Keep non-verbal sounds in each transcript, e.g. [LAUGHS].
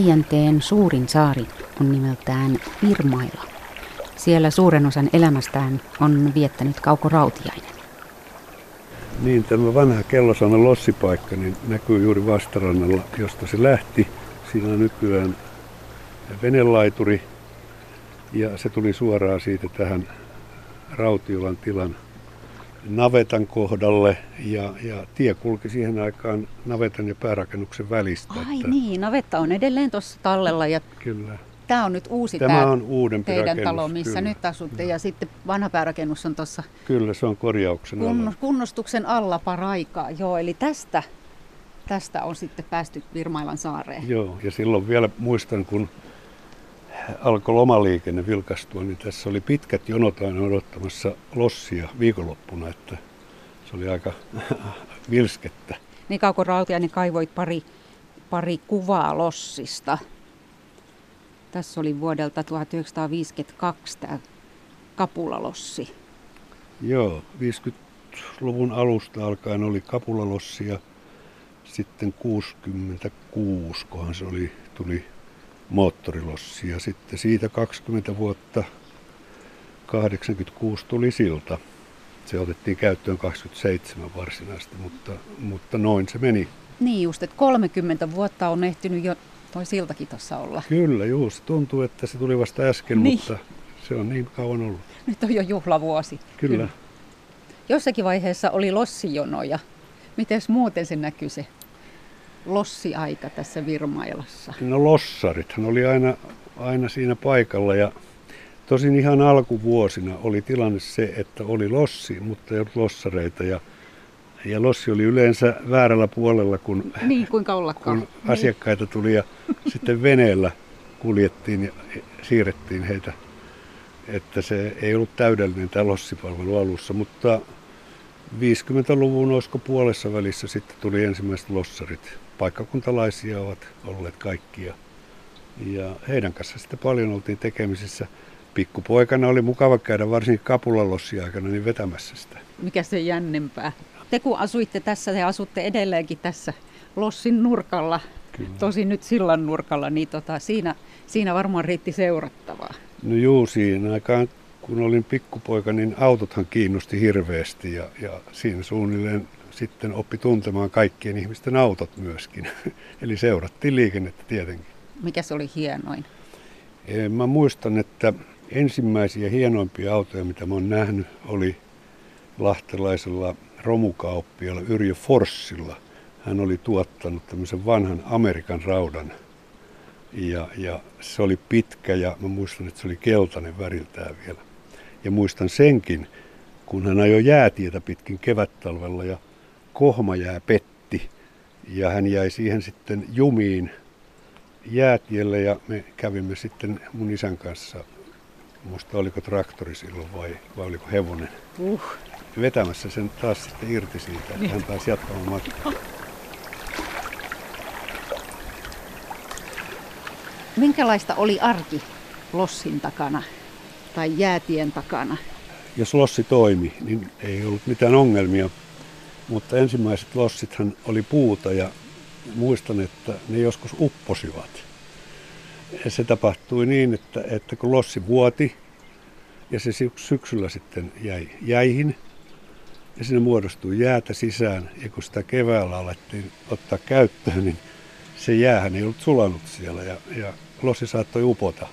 Päijänteen suurin saari on nimeltään Virmaila. Siellä suuren osan elämästään on viettänyt Kauko Rautiainen. Niin, tämä vanha kellosana lossipaikka niin näkyy juuri vastarannalla, josta se lähti. Siinä on nykyään venelaituri ja se tuli suoraan siitä tähän Rautiolan tilan navetan kohdalle ja, ja tie kulki siihen aikaan navetan ja päärakennuksen välistä. Ai että... niin, navetta on edelleen tuossa tallella ja kyllä. Tämä on nyt uusi tämä, tämä on uudempi teidän rakennus, talo, missä kyllä. nyt asutte kyllä. ja sitten vanha päärakennus on tuossa Kyllä, se on korjauksen kun, alla. Kunnostuksen alla paraikaa, joo, eli tästä, tästä on sitten päästy Virmailan saareen. Joo, ja silloin vielä muistan, kun alkoi lomaliikenne vilkastua, niin tässä oli pitkät jonot aina odottamassa lossia viikonloppuna, että se oli aika [LAUGHS] vilskettä. Niin Kauko Rautiainen kaivoit pari, pari kuvaa lossista. Tässä oli vuodelta 1952 tämä Kapulalossi. Joo, 50-luvun alusta alkaen oli Kapulalossi ja sitten 66, kohan se oli, tuli moottorilossi. Ja sitten siitä 20 vuotta 86 tuli silta. Se otettiin käyttöön 27 varsinaisesti, mutta, mutta noin se meni. Niin just, että 30 vuotta on ehtinyt jo toi siltakin tuossa olla. Kyllä, just. Tuntuu, että se tuli vasta äsken, niin. mutta se on niin kauan ollut. Nyt on jo juhlavuosi. Kyllä. Kyllä. Jossakin vaiheessa oli lossijonoja. Miten muuten se näkyy se lossiaika tässä Virmailassa? No lossarithan oli aina, aina siinä paikalla ja tosin ihan alkuvuosina oli tilanne se, että oli lossi, mutta ei ollut lossareita ja ja Lossi oli yleensä väärällä puolella, kun, niin, kuinka kun niin. asiakkaita tuli ja sitten veneellä kuljettiin ja siirrettiin heitä. Että se ei ollut täydellinen tämä lossipalvelu alussa, mutta 50-luvun olisiko puolessa välissä sitten tuli ensimmäiset lossarit. Paikkakuntalaisia ovat olleet kaikkia. Ja heidän kanssa sitten paljon oltiin tekemisissä. Pikkupoikana oli mukava käydä varsinkin kapulalossi aikana niin vetämässä sitä. Mikä se jännempää? Te kun asuitte tässä, te asutte edelleenkin tässä Lossin nurkalla, Kyllä. tosi nyt sillan nurkalla, niin tota, siinä, siinä varmaan riitti seurattavaa. No juu, siinä aikaan kun olin pikkupoika, niin autothan kiinnosti hirveästi ja, ja siinä suunnilleen sitten oppi tuntemaan kaikkien ihmisten autot myöskin. [LAUGHS] Eli seurattiin liikennettä tietenkin. Mikä se oli hienoin? Mä muistan, että ensimmäisiä hienoimpia autoja, mitä mä oon nähnyt, oli lahtelaisella romukauppialla Yrjö Forssilla. Hän oli tuottanut tämmöisen vanhan Amerikan raudan. Ja, ja se oli pitkä ja mä muistan, että se oli keltainen väriltään vielä. Ja muistan senkin, kun hän ajoi jäätietä pitkin kevättalvella ja kohmajää petti. Ja hän jäi siihen sitten jumiin jäätielle ja me kävimme sitten mun isän kanssa, muista oliko traktori silloin vai, vai oliko hevonen. Uh vetämässä sen taas sitten irti siitä, että niin. hän pääsi jatkamaan matkaa. Minkälaista oli arki Lossin takana tai jäätien takana? Jos Lossi toimi, niin ei ollut mitään ongelmia. Mutta ensimmäiset lossithan oli puuta ja muistan, että ne joskus upposivat. Ja se tapahtui niin, että, että kun lossi vuoti ja se syksyllä sitten jäi jäihin, ja sinne muodostui jäätä sisään. Ja kun sitä keväällä alettiin ottaa käyttöön, niin se jäähän ei ollut sulanut siellä ja, ja lossi saattoi upota.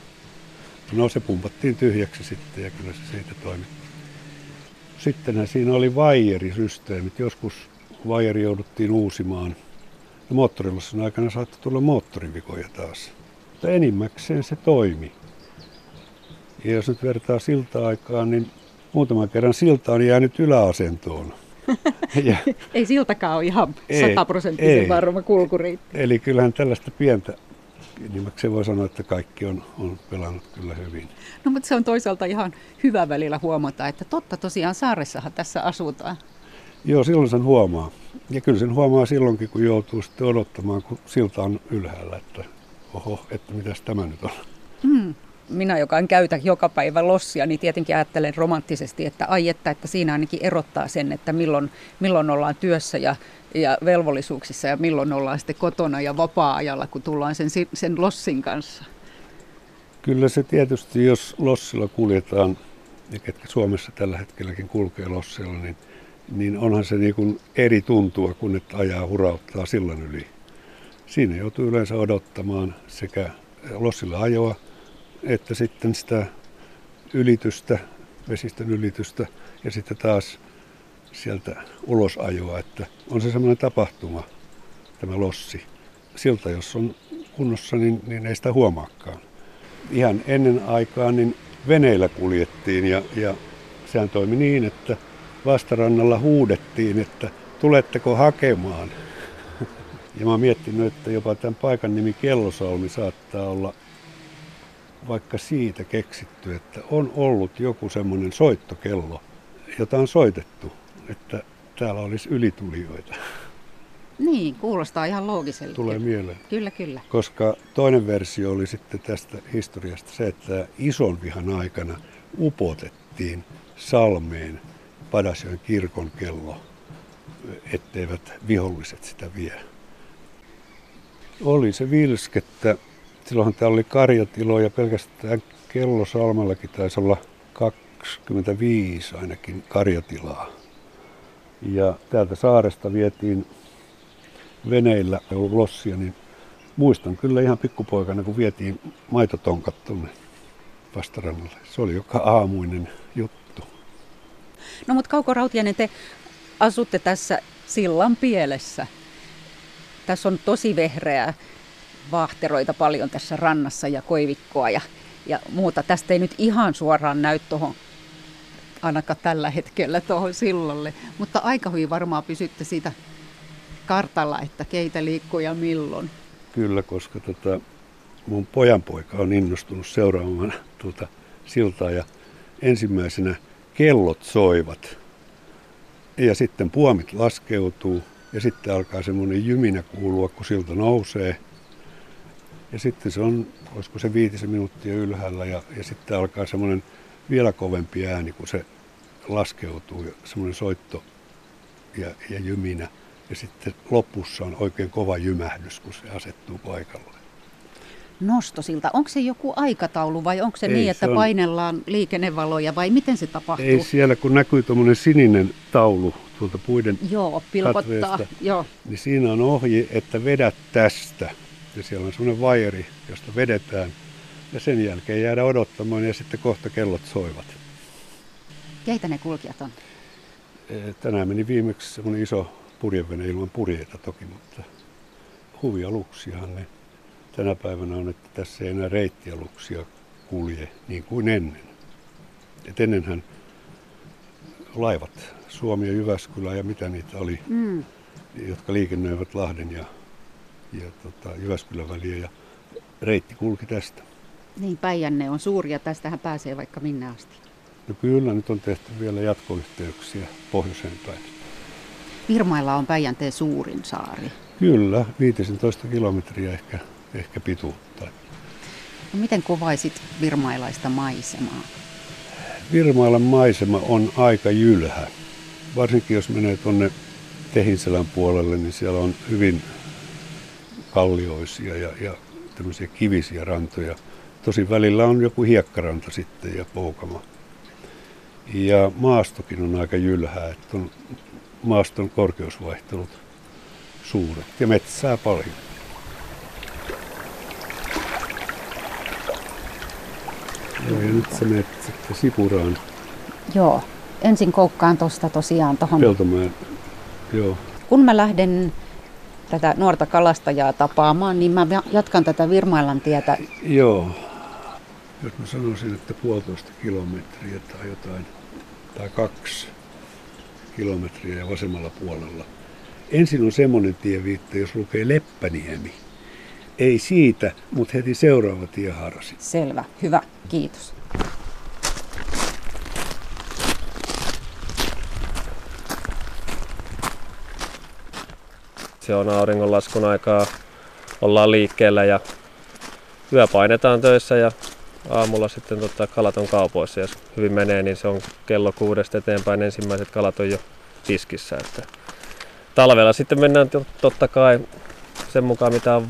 No se pumpattiin tyhjäksi sitten ja kyllä se siitä toimi. Sittenhän siinä oli vaijerisysteemit. Joskus vaijeri jouduttiin uusimaan. Ja moottorilassin aikana saattoi tulla moottorivikoja taas. Mutta enimmäkseen se toimi. Ja jos nyt vertaa siltä aikaan, niin muutaman kerran silta on jäänyt yläasentoon. ja, [LAUGHS] ei siltakaan ole ihan sataprosenttisen varma kulkureitti. Eli kyllähän tällaista pientä, niin se voi sanoa, että kaikki on, on pelannut kyllä hyvin. No mutta se on toisaalta ihan hyvä välillä huomata, että totta tosiaan saaressahan tässä asutaan. Joo, silloin sen huomaa. Ja kyllä sen huomaa silloinkin, kun joutuu sitten odottamaan, kun silta on ylhäällä, että oho, että mitäs tämä nyt on. Hmm. Minä, joka en käytä joka päivä lossia, niin tietenkin ajattelen romanttisesti, että ai että, että siinä ainakin erottaa sen, että milloin, milloin ollaan työssä ja, ja velvollisuuksissa ja milloin ollaan sitten kotona ja vapaa-ajalla, kun tullaan sen, sen lossin kanssa. Kyllä se tietysti, jos lossilla kuljetaan, ja ketkä Suomessa tällä hetkelläkin kulkee lossilla, niin, niin onhan se niin kuin eri tuntua, kun että ajaa hurauttaa sillan yli. Siinä joutuu yleensä odottamaan sekä lossilla ajoa, että sitten sitä ylitystä, vesistön ylitystä ja sitten taas sieltä ulosajoa, että on se semmoinen tapahtuma, tämä lossi. Silta, jos on kunnossa, niin, niin ei sitä huomaakaan. Ihan ennen aikaa niin veneillä kuljettiin ja, ja sehän toimi niin, että vastarannalla huudettiin, että tuletteko hakemaan. [LAUGHS] Ja mä oon miettinyt, että jopa tämän paikan nimi Kellosalmi saattaa olla vaikka siitä keksitty, että on ollut joku semmoinen soittokello, jota on soitettu, että täällä olisi ylitulijoita. Niin, kuulostaa ihan loogiselta. Tulee mieleen. Kyllä, kyllä. Koska toinen versio oli sitten tästä historiasta se, että ison vihan aikana upotettiin salmeen Padasjoen kirkon kello, etteivät viholliset sitä vie. Oli se vilskettä silloinhan täällä oli karjatiloja, pelkästään Kellosalmellakin taisi olla 25 ainakin karjatilaa. Ja täältä saaresta vietiin veneillä lossia, niin muistan kyllä ihan pikkupoikana, kun vietiin maitotonkat tuonne vastarannalle. Se oli joka aamuinen juttu. No mutta Kauko Rautianen, te asutte tässä sillan pielessä. Tässä on tosi vehreää vaahteroita paljon tässä rannassa ja koivikkoa ja, ja muuta. Tästä ei nyt ihan suoraan näy tuohon ainakaan tällä hetkellä tuohon sillalle, mutta aika hyvin varmaan pysytte siitä kartalla, että keitä liikkuu ja milloin. Kyllä, koska tota, mun pojanpoika on innostunut seuraamaan tuota siltaa ja ensimmäisenä kellot soivat ja sitten puomit laskeutuu ja sitten alkaa semmoinen jyminä kuulua, kun silta nousee. Ja sitten se on, olisiko se viitisen minuuttia ylhäällä ja, ja sitten alkaa semmoinen vielä kovempi ääni, kun se laskeutuu, semmoinen soitto ja, ja jyminä. Ja sitten lopussa on oikein kova jymähdys, kun se asettuu paikalle. Nostosilta, onko se joku aikataulu vai onko se Ei, niin, että se on... painellaan liikennevaloja vai miten se tapahtuu? Ei siellä, kun näkyy tuommoinen sininen taulu tuolta puiden Joo, pilkottaa. Joo. niin siinä on ohje, että vedät tästä ja siellä on semmoinen vajeri, josta vedetään ja sen jälkeen jäädä odottamaan ja sitten kohta kellot soivat. Keitä ne kulkijat on? E, tänään meni viimeksi semmoinen iso purjevene ilman purjeita toki, mutta huvialuksiahan ne tänä päivänä on, että tässä ei enää reittialuksia kulje niin kuin ennen. Et ennenhän laivat, Suomi ja Jyväskylä ja mitä niitä oli, mm. jotka liikennöivät Lahden ja ja tota, Jyväskylän väliä ja reitti kulki tästä. Niin, Päijänne on suuri ja tästähän pääsee vaikka minne asti. No kyllä, nyt on tehty vielä jatkoyhteyksiä pohjoiseen päin. Virmailla on Päijänteen suurin saari. Kyllä, 15 kilometriä ehkä, ehkä pituutta. No miten kuvaisit virmailaista maisemaa? Virmailan maisema on aika jylhä. Varsinkin jos menee tuonne Tehinselän puolelle, niin siellä on hyvin kallioisia ja, ja tämmöisiä kivisiä rantoja. Tosin välillä on joku hiekkaranta sitten ja poukama. Ja maastokin on aika jylhää, että on maaston korkeusvaihtelut suuret ja metsää paljon. Joo, ja nyt sä menet sitten Sipuraan. Joo, ensin koukkaan tuosta tosiaan tuohon. Peltomäen, joo. Kun mä lähden tätä nuorta kalastajaa tapaamaan, niin mä jatkan tätä Virmailan tietä. Joo. Jos mä sanoisin, että puolitoista kilometriä tai jotain, tai kaksi kilometriä ja vasemmalla puolella. Ensin on semmoinen tieviitta, jos lukee Leppäniemi. Ei siitä, mutta heti seuraava tieharasi. Selvä, hyvä, kiitos. Se on auringonlaskun aikaa, ollaan liikkeellä ja yö painetaan töissä ja aamulla sitten tota, kalat on kaupoissa. Jos hyvin menee, niin se on kello kuudesta eteenpäin ensimmäiset kalat on jo tiskissä. Että talvella sitten mennään totta kai sen mukaan, mitä on,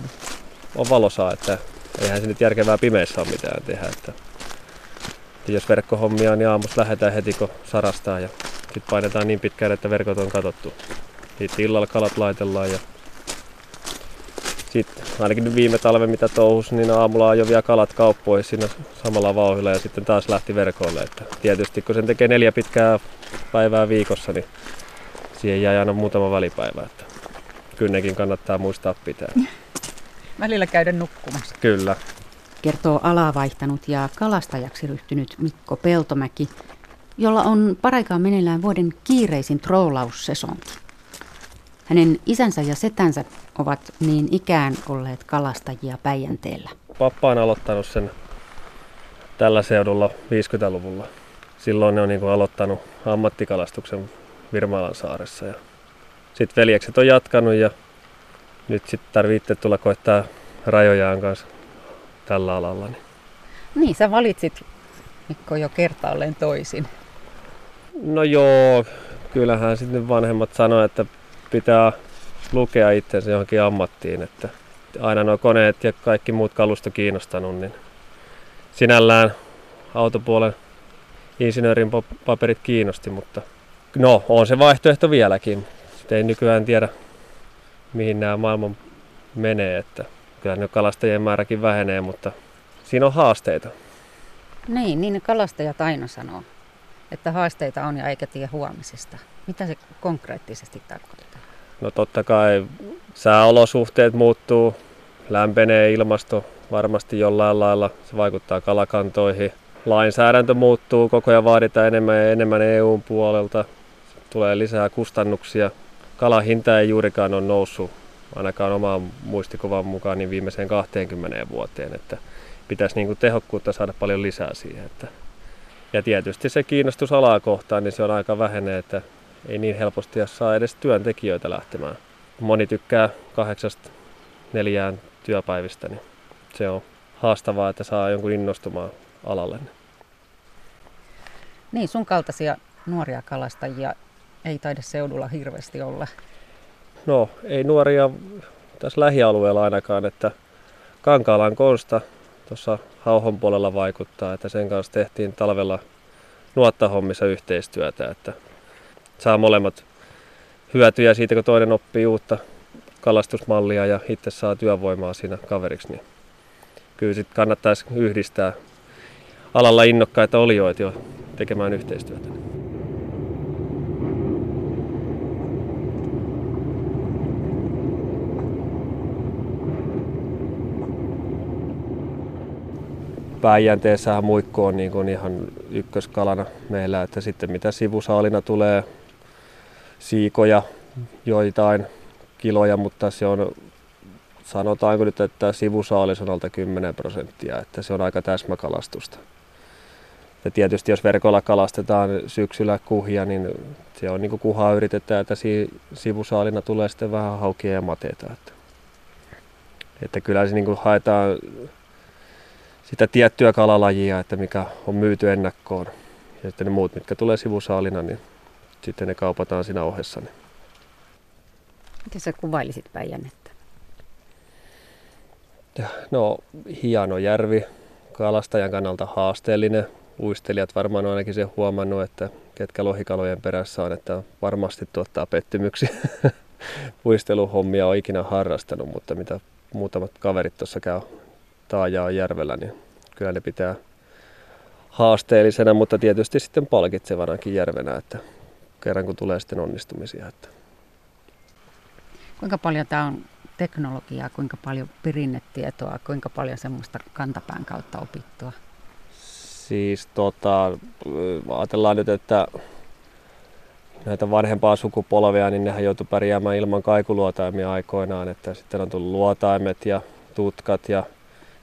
on valosaa, että eihän se nyt järkevää pimeässä ole mitään tehdä. Että jos verkkohommia on, niin aamussa lähdetään heti kun sarastaa ja sitten painetaan niin pitkään, että verkot on katottu. Sitten illalla kalat laitellaan ja sitten ainakin nyt viime talven mitä touhus, niin aamulla jo vielä kalat kauppoihin siinä samalla vauhilla ja sitten taas lähti verkolle. Että tietysti kun sen tekee neljä pitkää päivää viikossa, niin siihen jää aina muutama välipäivä. Että kyllä nekin kannattaa muistaa pitää. [LAUGHS] Välillä käydä nukkumassa. Kyllä. Kertoo alaa vaihtanut ja kalastajaksi ryhtynyt Mikko Peltomäki, jolla on paraikaan meneillään vuoden kiireisin trollaussesonki. Hänen isänsä ja setänsä ovat niin ikään olleet kalastajia Päijänteellä. Pappa on aloittanut sen tällä seudulla 50-luvulla. Silloin ne on niin aloittanut ammattikalastuksen Virmalan saaressa. Ja sitten veljekset on jatkanut ja nyt sitten tarvitsee tulla koittaa rajojaan kanssa tällä alalla. Niin. niin, sä valitsit Mikko jo kertaalleen toisin. No joo, kyllähän sitten vanhemmat sanoivat, että pitää lukea itsensä johonkin ammattiin, että aina nuo koneet ja kaikki muut kalusto kiinnostanut, niin sinällään autopuolen insinöörin paperit kiinnosti, mutta no, on se vaihtoehto vieläkin. Ei nykyään tiedä, mihin nämä maailman menee, että kyllä nyt kalastajien määräkin vähenee, mutta siinä on haasteita. Niin, niin ne kalastajat aina sanoo, että haasteita on ja eikä tiedä huomisesta. Mitä se konkreettisesti tarkoittaa? No totta kai sääolosuhteet muuttuu, lämpenee ilmasto varmasti jollain lailla, se vaikuttaa kalakantoihin. Lainsäädäntö muuttuu, koko ajan vaaditaan enemmän ja enemmän EUn puolelta, tulee lisää kustannuksia. Kalan hinta ei juurikaan ole noussut, ainakaan omaan muistikuvan mukaan, niin viimeiseen 20 vuoteen, että pitäisi niin kuin tehokkuutta saada paljon lisää siihen. Että ja tietysti se kiinnostus alaa kohtaan, niin se on aika vähene, että ei niin helposti saa edes työntekijöitä lähtemään. Moni tykkää kahdeksasta neljään työpäivistä, niin se on haastavaa, että saa jonkun innostumaan alalle. Niin, sun kaltaisia nuoria kalastajia ei taida seudulla hirveästi olla. No, ei nuoria tässä lähialueella ainakaan, että Kankaalan Konsta tuossa Hauhon puolella vaikuttaa, että sen kanssa tehtiin talvella nuottahommissa yhteistyötä, että saa molemmat hyötyjä siitä, kun toinen oppii uutta kalastusmallia ja itse saa työvoimaa siinä kaveriksi, niin kyllä sitten kannattaisi yhdistää alalla innokkaita olijoita jo tekemään yhteistyötä. Päijänteessähän muikku on niin kuin ihan ykköskalana meillä, että sitten mitä sivusaalina tulee siikoja joitain kiloja, mutta se on, sanotaanko nyt, että sivusaalis on alta 10 prosenttia, että se on aika täsmäkalastusta. Ja tietysti jos verkolla kalastetaan syksyllä kuhia, niin se on niin kuin kuhaa yritetään, että sivusaalina tulee sitten vähän haukia ja mateita. Että, että kyllä se niin kuin haetaan sitä tiettyä kalalajia, että mikä on myyty ennakkoon. Ja sitten ne muut, mitkä tulee sivusaalina, niin sitten ne kaupataan siinä ohessa. Niin. Miten sä kuvailisit Päijännettä? No, hieno järvi, kalastajan kannalta haasteellinen. Uistelijat varmaan on ainakin sen huomannut, että ketkä lohikalojen perässä on, että varmasti tuottaa pettymyksiä. [LAUGHS] Uisteluhommia on ikinä harrastanut, mutta mitä muutamat kaverit tuossa käy taajaa järvellä, niin kyllä ne pitää haasteellisena, mutta tietysti sitten palkitsevanakin järvenä, että kerran kun tulee sitten onnistumisia. Että. Kuinka paljon tämä on teknologiaa, kuinka paljon perinnetietoa, kuinka paljon semmoista kantapään kautta opittua? Siis tota, ajatellaan nyt, että näitä vanhempaa sukupolvia, niin nehän joutui pärjäämään ilman kaikuluotaimia aikoinaan, että sitten on tullut luotaimet ja tutkat ja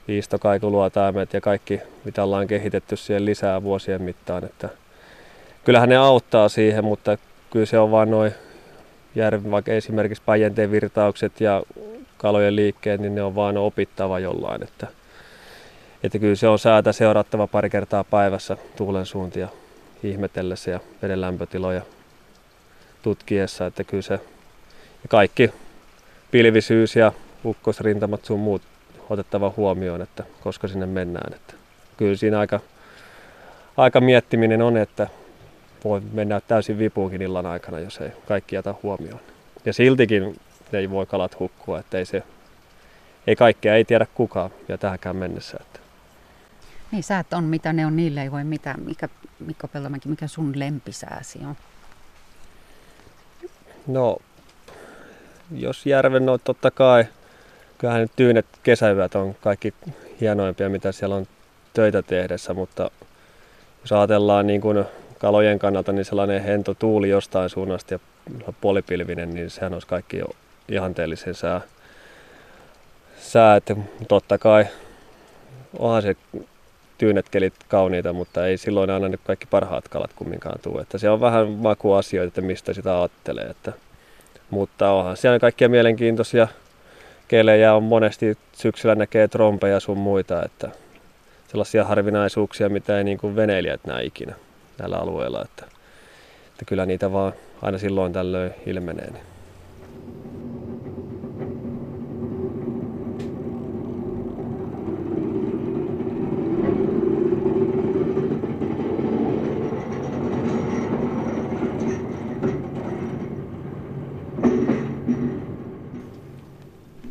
viistokaikuluotaimet ja kaikki, mitä ollaan kehitetty siihen lisää vuosien mittaan. Että kyllähän ne auttaa siihen, mutta kyllä se on vain noin järven, vaikka esimerkiksi Päijänteen virtaukset ja kalojen liikkeet, niin ne on vaan opittava jollain. Että Että kyllä se on säätä seurattava pari kertaa päivässä tuulen suuntia ihmetellessä ja veden lämpötiloja tutkiessa, että kyllä se ja kaikki pilvisyys ja ukkosrintamat sun muut otettava huomioon, että koska sinne mennään. Että kyllä siinä aika, aika miettiminen on, että voi mennä täysin vipuunkin illan aikana, jos ei kaikki jätä huomioon. Ja siltikin ei voi kalat hukkua, että ei se, ei kaikkea ei tiedä kukaan ja tähänkään mennessä. Että. Niin säät on mitä ne on, niille ei voi mitään. Mikä, Mikko Peltomäki, mikä sun lempisääsi on? No, jos järven, no totta kai, kyllähän nyt tyynet kesäyöt on kaikki hienoimpia, mitä siellä on töitä tehdessä, mutta jos ajatellaan niin kuin kalojen kannalta, niin sellainen hento tuuli jostain suunnasta ja puolipilvinen, niin sehän olisi kaikki jo ihanteellisen sää. sää että totta kai onhan se tyynet kelit kauniita, mutta ei silloin aina ne kaikki parhaat kalat kumminkaan tule. Että se on vähän makuasioita, että mistä sitä ajattelee. Että, mutta onhan siellä kaikkia mielenkiintoisia kelejä on monesti syksyllä näkee trompeja sun muita, että sellaisia harvinaisuuksia, mitä ei niin kuin veneilijät näe ikinä näillä alueilla. Että, että kyllä niitä vaan aina silloin tällöin ilmenee. Niin.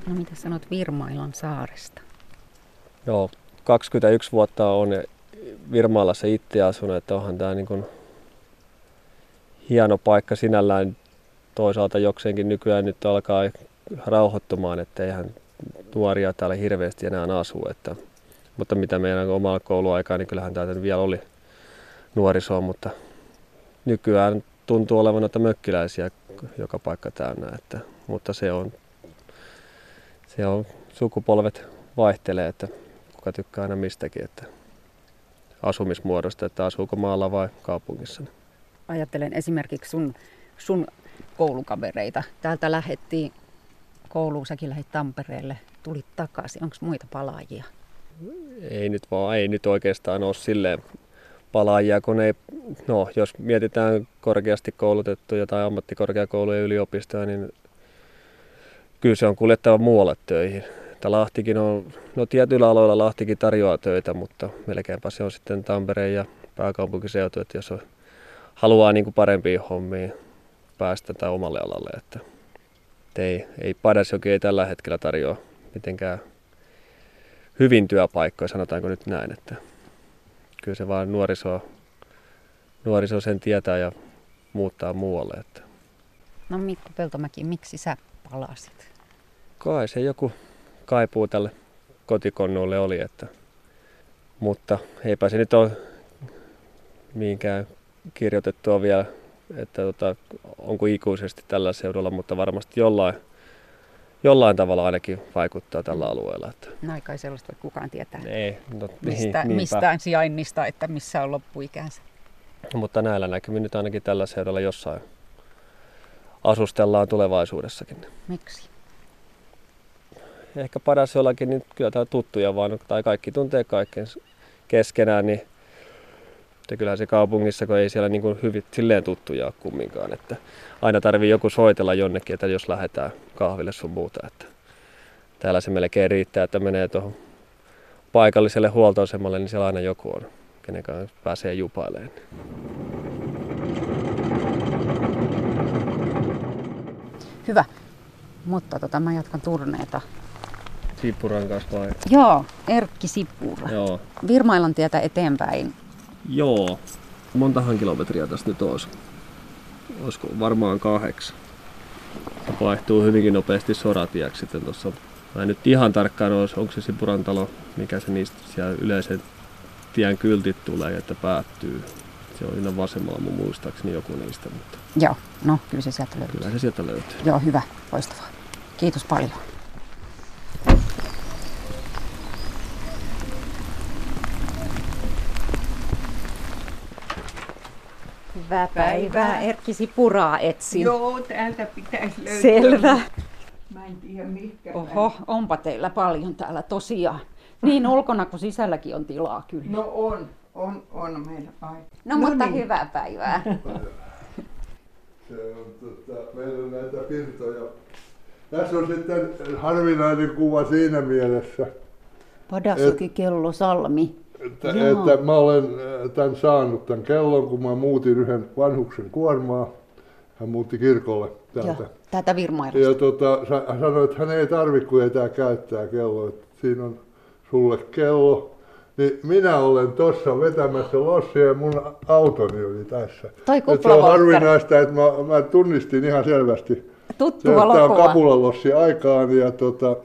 No mitä sanot Virmailan saaresta? Joo, 21 vuotta on Virmailassa itse asunut, että onhan tämä niin hieno paikka sinällään. Toisaalta jokseenkin nykyään nyt alkaa rauhoittumaan, että eihän nuoria täällä hirveästi enää asu. Että, mutta mitä meidän omalla kouluaikaa, niin kyllähän täältä vielä oli nuorisoa, mutta nykyään tuntuu olevan noita mökkiläisiä joka paikka täynnä. Että, mutta se on, se on, sukupolvet vaihtelee, että kuka tykkää aina mistäkin. Että asumismuodosta, että asuuko maalla vai kaupungissa. Ajattelen esimerkiksi sun, sun koulukavereita. Täältä lähettiin kouluun, säkin lähdit Tampereelle, tulit takaisin. Onko muita palaajia? Ei nyt vaan, ei nyt oikeastaan ole silleen palaajia, kun ei, no jos mietitään korkeasti koulutettuja tai ammattikorkeakouluja ja yliopistoja, niin kyllä se on kuljettava muualle töihin että Lahtikin on, no tietyillä aloilla Lahtikin tarjoaa töitä, mutta melkeinpä se on sitten Tampereen ja pääkaupunkiseutu, että jos on, haluaa niin kuin parempiin hommiin päästä tai omalle alalle, että, että ei, ei Padasjoki ei tällä hetkellä tarjoa mitenkään hyvin työpaikkoja, sanotaanko nyt näin, että kyllä se vaan nuoriso, nuoriso sen tietää ja muuttaa muualle. Että. No Mikko Peltomäki, miksi sä palasit? Kai se joku kaipuu tälle kotikonnulle oli, että, mutta eipä se nyt ole mihinkään kirjoitettua vielä, että tota, onko ikuisesti tällä seudulla, mutta varmasti jollain, jollain tavalla ainakin vaikuttaa tällä alueella. Että. No ei kai sellaista voi kukaan tietää. Ei, no, Mistä, niin, mistään sijainnista, että missä on loppuikänsä. No, mutta näillä näkymin nyt ainakin tällä seudulla jossain asustellaan tulevaisuudessakin. Miksi? Ehkä paras jollakin, niin kyllä tämä tuttuja vaan, tai kaikki tuntee kaiken keskenään, niin että kyllähän se kaupungissa, kun ei siellä niin kuin hyvin silleen tuttuja ole kumminkaan, että aina tarvii joku soitella jonnekin, että jos lähdetään kahville sun muuta, että täällä se melkein riittää, että menee tuohon paikalliselle huoltoasemalle, niin siellä aina joku on, kenen kanssa pääsee jupailemaan. Hyvä, mutta tota, mä jatkan turneita Sippuran kanssa vai? Joo, Erkki Sippura. Joo. Virmailan tietä eteenpäin. Joo. Montahan kilometriä tästä nyt olisi? Olisiko varmaan kahdeksan. Se vaihtuu hyvinkin nopeasti soratieksi sitten tuossa. Mä en nyt ihan tarkkaan olisi, onko se Sipuran talo, mikä se niistä siellä yleisen tien kyltit tulee, että päättyy. Se on siinä vasemmalla mun muistaakseni joku niistä. Mutta Joo, no kyllä se sieltä löytyy. Kyllä se sieltä löytyy. Joo, hyvä, loistavaa. Kiitos paljon. Hyvää päivää. Erkki Sipuraa etsin. Joo, täältä pitäisi löytyä. Selvä. Mä en tiedä mihinkä. Oho, onpa teillä paljon täällä tosiaan. Niin ulkona kuin sisälläkin on tilaa kyllä. No on, on, on meillä aina. No, no mutta niin. hyvää päivää. [LAUGHS] Se on, tota, meillä on näitä pirtoja. Tässä on sitten harvinainen kuva siinä mielessä, Padasjoki kello Salmi. Että, että mä olen äh, tämän saanut tämän kellon, kun mä muutin yhden vanhuksen kuormaa. Hän muutti kirkolle täältä. Joo, täältä Virmailasta. Ja tota, hän sanoi, että hän ei tarvitse, kun ei tää käyttää kelloa. Että siinä on sulle kello. Niin minä olen tuossa vetämässä lossia ja mun autoni oli tässä. Toi Et se on harvinaista, että mä, mä tunnistin ihan selvästi. Se, Tuttua että tää on. Kapulalossi aikaan ja, tota,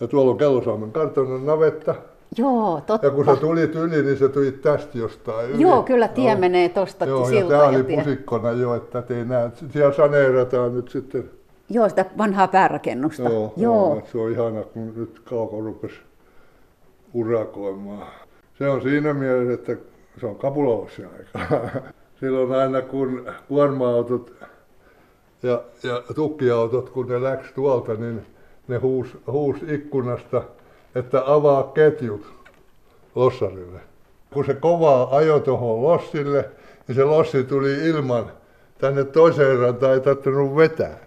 ja tuolla on Kellosaamen kartanon navetta. Joo, totta. Ja kun sä tulit yli, niin se tuli tästä jostain yli. Joo, kyllä tie menee tosta Joo, ja silta tää ja oli tie. pusikkona jo, että ei näe. Siellä saneerataan nyt sitten. Joo, sitä vanhaa päärakennusta. Joo, Joo. joo. se on ihana, kun nyt kauko rupesi urakoimaan. Se on siinä mielessä, että se on kapulolossi aika. [LAUGHS] Silloin aina kun kuorma-autot ja, ja tukkiautot, kun ne läks tuolta, niin ne huus, huus ikkunasta, että avaa ketjut lossarille. Kun se kovaa ajo tuohon lossille, niin se lossi tuli ilman tänne toiseen rantaan, ei tarvinnut vetää.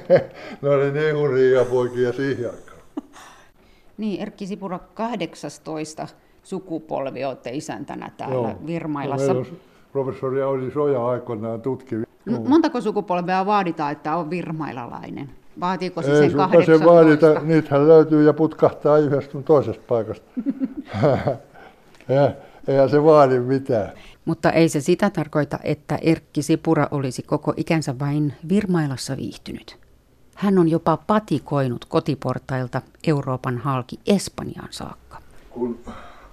[LAUGHS] ne oli niin hurjia poikia siihen aikaan. [LAUGHS] Niin, Erkki Sipura, 18 sukupolvi olette isäntänä täällä Joo. Virmailassa. On professori Audi Soja aikoinaan tutki. No, montako sukupolvea vaaditaan, että on virmailalainen? Vaatiiko se Ei sen 18? se vaadita, niitähän löytyy ja putkahtaa yhdestä sun toisesta paikasta. [LAUGHS] Eihän se vaadi mitään. Mutta ei se sitä tarkoita, että Erkki Sipura olisi koko ikänsä vain Virmailassa viihtynyt. Hän on jopa patikoinut kotiportailta Euroopan halki Espanjaan saakka. kun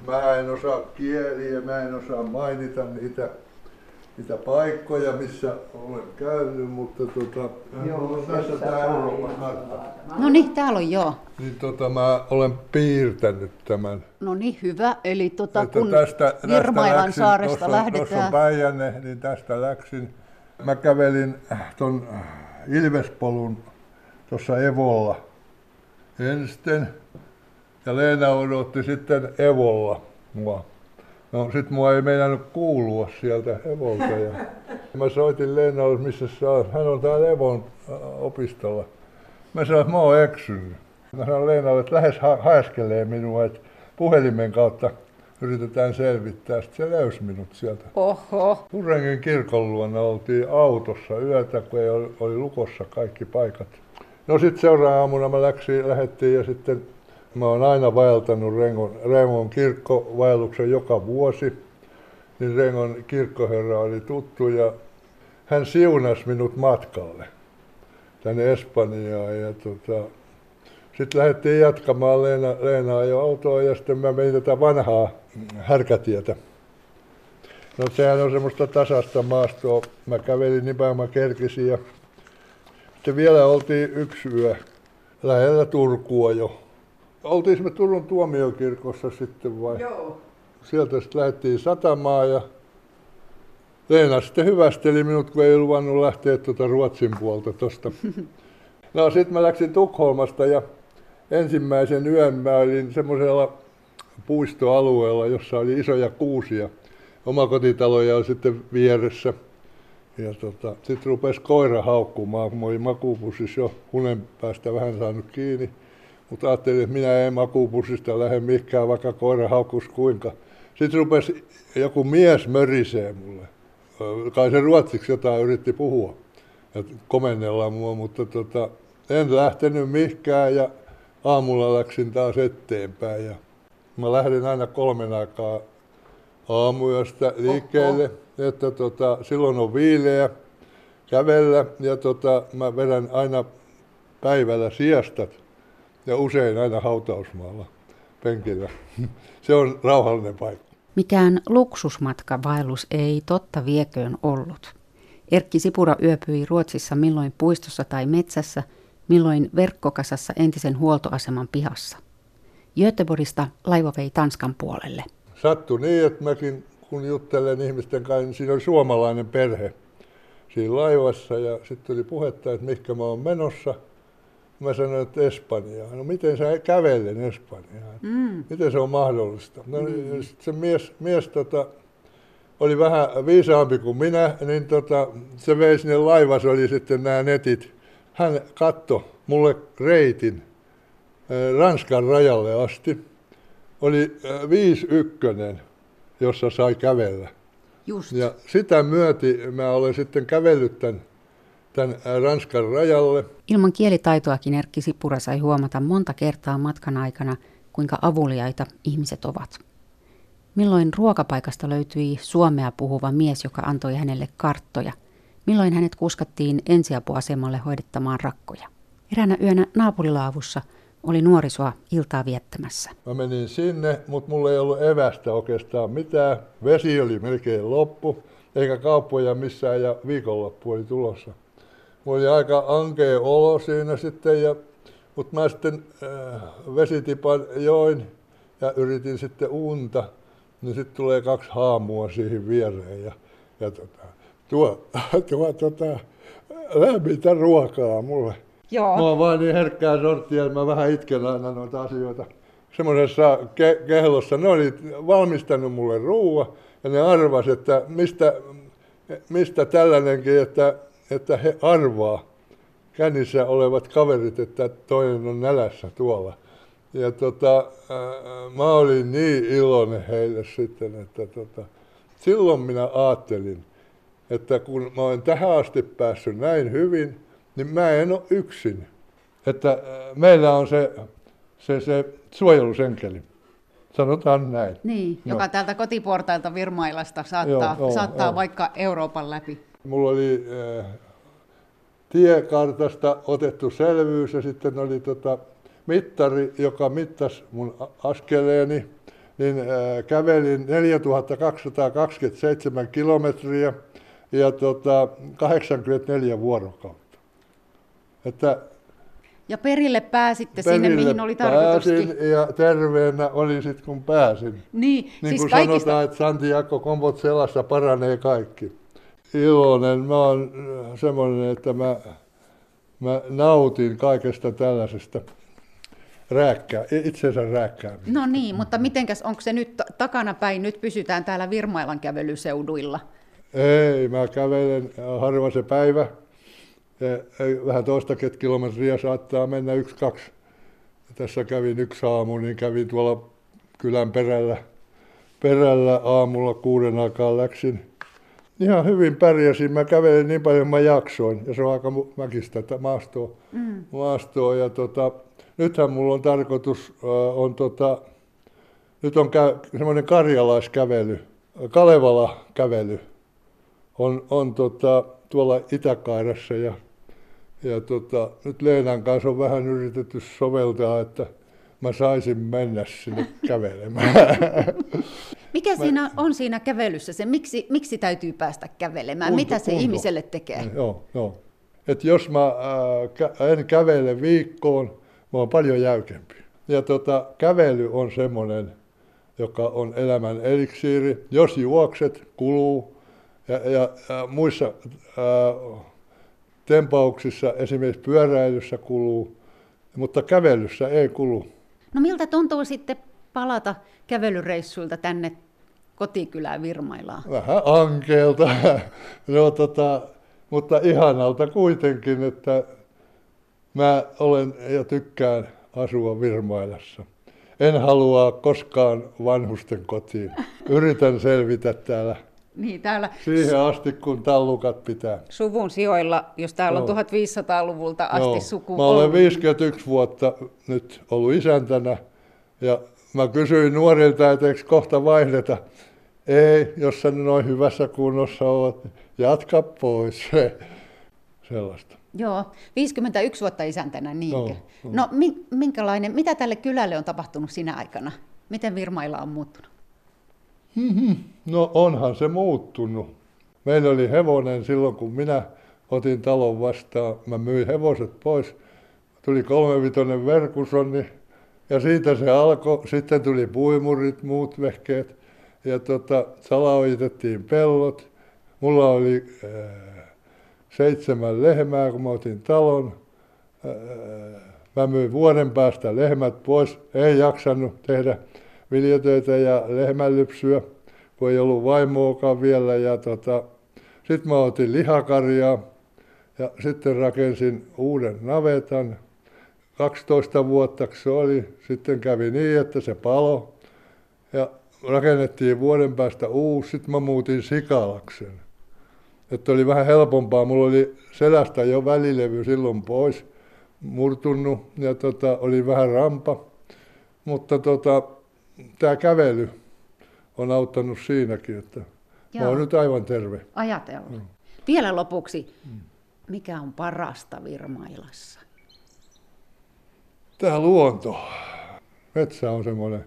mä en osaa kieliä, mä en osaa mainita niitä, niitä paikkoja, missä olen käynyt, mutta tota, Joo, tässä tämä Euroopan kartta. No niin, täällä on joo. Niin tota, mä olen piirtänyt tämän. No niin, hyvä. Eli tota, Että kun tästä, tästä Virmailan läksin, saaresta tuossa, Tuossa on lähdetään. Päijänne, niin tästä läksin. Mä kävelin ton Ilvespolun tuossa Evolla ensin. Ja Leena odotti sitten Evolla mua. No sit mua ei meinannut kuulua sieltä Evolta. Ja [LAUGHS] mä soitin Leenalle, missä sä oot. Hän on täällä Evon opistolla. Mä sanoin, että mä oon eksynyt. Mä sanoin Leenalle, että lähes ha- haeskelee minua, että puhelimen kautta yritetään selvittää. Sitten se löysi minut sieltä. Oho. Hurrengin kirkon luona oltiin autossa yötä, kun ei oli, oli lukossa kaikki paikat. No sitten seuraavana aamuna mä läksin, lähettiin ja sitten mä oon aina vaeltanut Rengon, Rengon kirkkovaelluksen joka vuosi. Niin Rengon kirkkoherra oli tuttu ja hän siunasi minut matkalle tänne Espanjaan. Ja tota, sitten lähdettiin jatkamaan Leena, Leena jo autoa ja sitten mä menin tätä vanhaa härkätietä. No sehän on semmoista tasasta maastoa. Mä kävelin niin paljon mä kerkisin ja sitten vielä oltiin yksi yö lähellä Turkua jo. Oltiin me Turun tuomiokirkossa sitten vai? Joo. Sieltä sitten lähdettiin satamaan ja Leena sitten hyvästeli minut, kun ei luvannut lähteä tuota Ruotsin puolta tosta. [LAUGHS] No sitten mä läksin Tukholmasta ja ensimmäisen yön mä olin semmoisella puistoalueella, jossa oli isoja kuusia. Omakotitaloja oli sitten vieressä. Ja tota, sitten rupesi koira haukkumaan, kun mä olin makuupussissa jo hunen päästä vähän saanut kiinni. Mutta ajattelin, että minä en makuupussista lähde mihinkään, vaikka koira haukkus kuinka. Sitten rupesi joku mies mörisee mulle. Kai se ruotsiksi jotain yritti puhua ja komennella mua, mutta tota, en lähtenyt mihinkään ja aamulla läksin taas eteenpäin. Ja mä lähdin aina kolmen aikaa aamuyöstä liikkeelle, että tota, silloin on viileä kävellä ja tota, mä vedän aina päivällä siestat ja usein aina hautausmaalla penkillä. [LAUGHS] Se on rauhallinen paikka. Mikään luksusmatkavaellus ei totta vieköön ollut. Erkki Sipura yöpyi Ruotsissa milloin puistossa tai metsässä, milloin verkkokasassa entisen huoltoaseman pihassa. Göteborgista laiva vei Tanskan puolelle. Sattui niin, että mäkin kun juttelen ihmisten kanssa, niin siinä oli suomalainen perhe siinä laivassa ja sitten tuli puhetta, että mihinkä mä oon menossa. Mä sanoin, että Espanjaan. No miten sä kävelen Espanjaan? Mm. Miten se on mahdollista? No mm. se mies, mies tota, oli vähän viisaampi kuin minä, niin tota, se vei sinne laivassa, oli sitten nämä netit. Hän katto mulle reitin äh, Ranskan rajalle asti. Oli äh, viisi ykkönen, jossa sai kävellä. Just. Ja sitä myöti mä olen sitten kävellyt tämän, tämän Ranskan rajalle. Ilman kielitaitoakin Erkki Sipura sai huomata monta kertaa matkan aikana, kuinka avuliaita ihmiset ovat. Milloin ruokapaikasta löytyi suomea puhuva mies, joka antoi hänelle karttoja? Milloin hänet kuskattiin ensiapuasemalle hoidettamaan rakkoja? Eräänä yönä naapurilaavussa oli nuorisoa iltaa viettämässä. Mä menin sinne, mutta mulla ei ollut evästä oikeastaan mitään. Vesi oli melkein loppu, eikä kauppoja missään ja viikonloppu oli tulossa. Mulla oli aika ankea olo siinä sitten, ja, mutta mä sitten äh, vesitipan join ja yritin sitten unta niin sitten tulee kaksi haamua siihen viereen ja, ja tota, tuo, [LAUGHS] tuo tota, lämmintä ruokaa mulle. Joo. Mä oon vaan niin herkkää sorttia, että mä vähän itken aina noita asioita. Semmoisessa ke- kehlossa ne oli valmistanut mulle ruoa ja ne arvas, että mistä, mistä tällainenkin, että, että he arvaa kännissä olevat kaverit, että toinen on nälässä tuolla. Ja tota, äh, mä olin niin iloinen heille sitten, että tota, silloin minä ajattelin, että kun mä olen tähän asti päässyt näin hyvin, niin mä en ole yksin. Että äh, meillä on se, se, se suojelusenkeli. Sanotaan näin. Niin, no. joka täältä kotiportailta Virmailasta saattaa, joo, joo, saattaa joo. vaikka Euroopan läpi. Mulla oli äh, tiekartasta otettu selvyys ja sitten oli tota, mittari, joka mittasi mun askeleeni, niin kävelin 4227 kilometriä ja tota, 84 vuorokautta. Että ja perille pääsitte perille sinne, mihin oli tarkoituskin. Pääsin ja terveenä olin sitten, kun pääsin. Niin, niin siis kuin kaikista... sanotaan, että Santiago Compostzelassa paranee kaikki. Iloinen, mä oon semmoinen, että mä, mä nautin kaikesta tällaisesta rääkkää, itsensä rääkkää. No niin, mutta mitenkäs, onko se nyt takana päin, nyt pysytään täällä Virmailan kävelyseuduilla? Ei, mä kävelen harva se päivä. Vähän toistakin kilometriä saattaa mennä yksi, kaksi. Tässä kävin yksi aamu, niin kävin tuolla kylän perällä, perällä aamulla kuuden aikaan läksin. Ihan hyvin pärjäsin. Mä kävelin niin paljon, mä jaksoin. Ja se on aika mäkistä maastoa. Mm. maastoa ja tota, nythän mulla on tarkoitus, äh, on tota, nyt on kä- semmoinen karjalaiskävely, Kalevala-kävely on, on tota, tuolla Itäkairassa ja, ja tota, nyt Leenan kanssa on vähän yritetty soveltaa, että mä saisin mennä sinne kävelemään. [LAUGHS] Mikä mä, siinä on siinä kävelyssä? Se, miksi, miksi täytyy päästä kävelemään? Kunto, Mitä se kunto. ihmiselle tekee? Joo, joo. Et jos mä äh, en kävele viikkoon, mä oon paljon jäykempi. Ja tota, kävely on semmoinen, joka on elämän eliksiiri. Jos juokset, kuluu. Ja, ja, ja muissa ää, tempauksissa, esimerkiksi pyöräilyssä kuluu, mutta kävelyssä ei kulu. No miltä tuntuu sitten palata kävelyreissuilta tänne kotikylään Virmailaan? Vähän ankeelta, [LAUGHS] no, tota, mutta ihanalta kuitenkin, että Mä olen ja tykkään asua Virmailassa. En halua koskaan vanhusten kotiin. Yritän selvitä täällä [LAUGHS] niin, täällä Siihen asti, kun tallukat pitää. Suvun sijoilla, jos täällä no. on 1500-luvulta asti no. suku Mä olen 51 vuotta nyt ollut isäntänä ja mä kysyin nuorilta, että eikö kohta vaihdeta. Ei, jos sä noin hyvässä kunnossa olet, jatka pois. [LAUGHS] Sellaista. Joo, 51 vuotta isäntänä, niinkö? No, no. no minkälainen, mitä tälle kylälle on tapahtunut sinä aikana? Miten Virmailla on muuttunut? Mm-hmm. No onhan se muuttunut. Meillä oli hevonen silloin, kun minä otin talon vastaan. Mä myin hevoset pois. Tuli kolmevitonen verkusonni ja siitä se alkoi. Sitten tuli puimurit, muut vehkeet ja tota, salaojitettiin pellot. Mulla oli äh, seitsemän lehmää, kun mä otin talon. Mä myin vuoden päästä lehmät pois, ei jaksanut tehdä viljatöitä ja lehmänlypsyä, kun ei ollut vaimoakaan vielä. Ja tota, sitten mä otin lihakarjaa ja sitten rakensin uuden navetan. 12 vuotta se oli. Sitten kävi niin, että se palo. Ja rakennettiin vuoden päästä uusi. Sitten mä muutin Sikalaksen. Että oli vähän helpompaa. Mulla oli selästä jo välilevy silloin pois murtunut ja tota, oli vähän rampa. Mutta tota, tämä kävely on auttanut siinäkin, että Joo. mä oon nyt aivan terve. Ajatella. Mm. Vielä lopuksi, mikä on parasta Virmailassa? Tämä luonto. Metsä on semmoinen,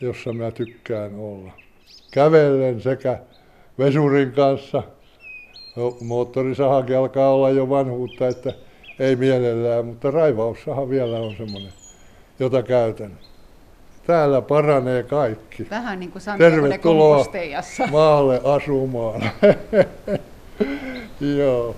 jossa mä tykkään olla. Kävellen sekä vesurin kanssa. No, moottorisahakin alkaa olla jo vanhuutta, että ei mielellään, mutta raivaussaha vielä on semmoinen, jota käytän. Täällä paranee kaikki. Vähän niin kuin Tervetuloa maalle asumaan. [LAUGHS] Joo.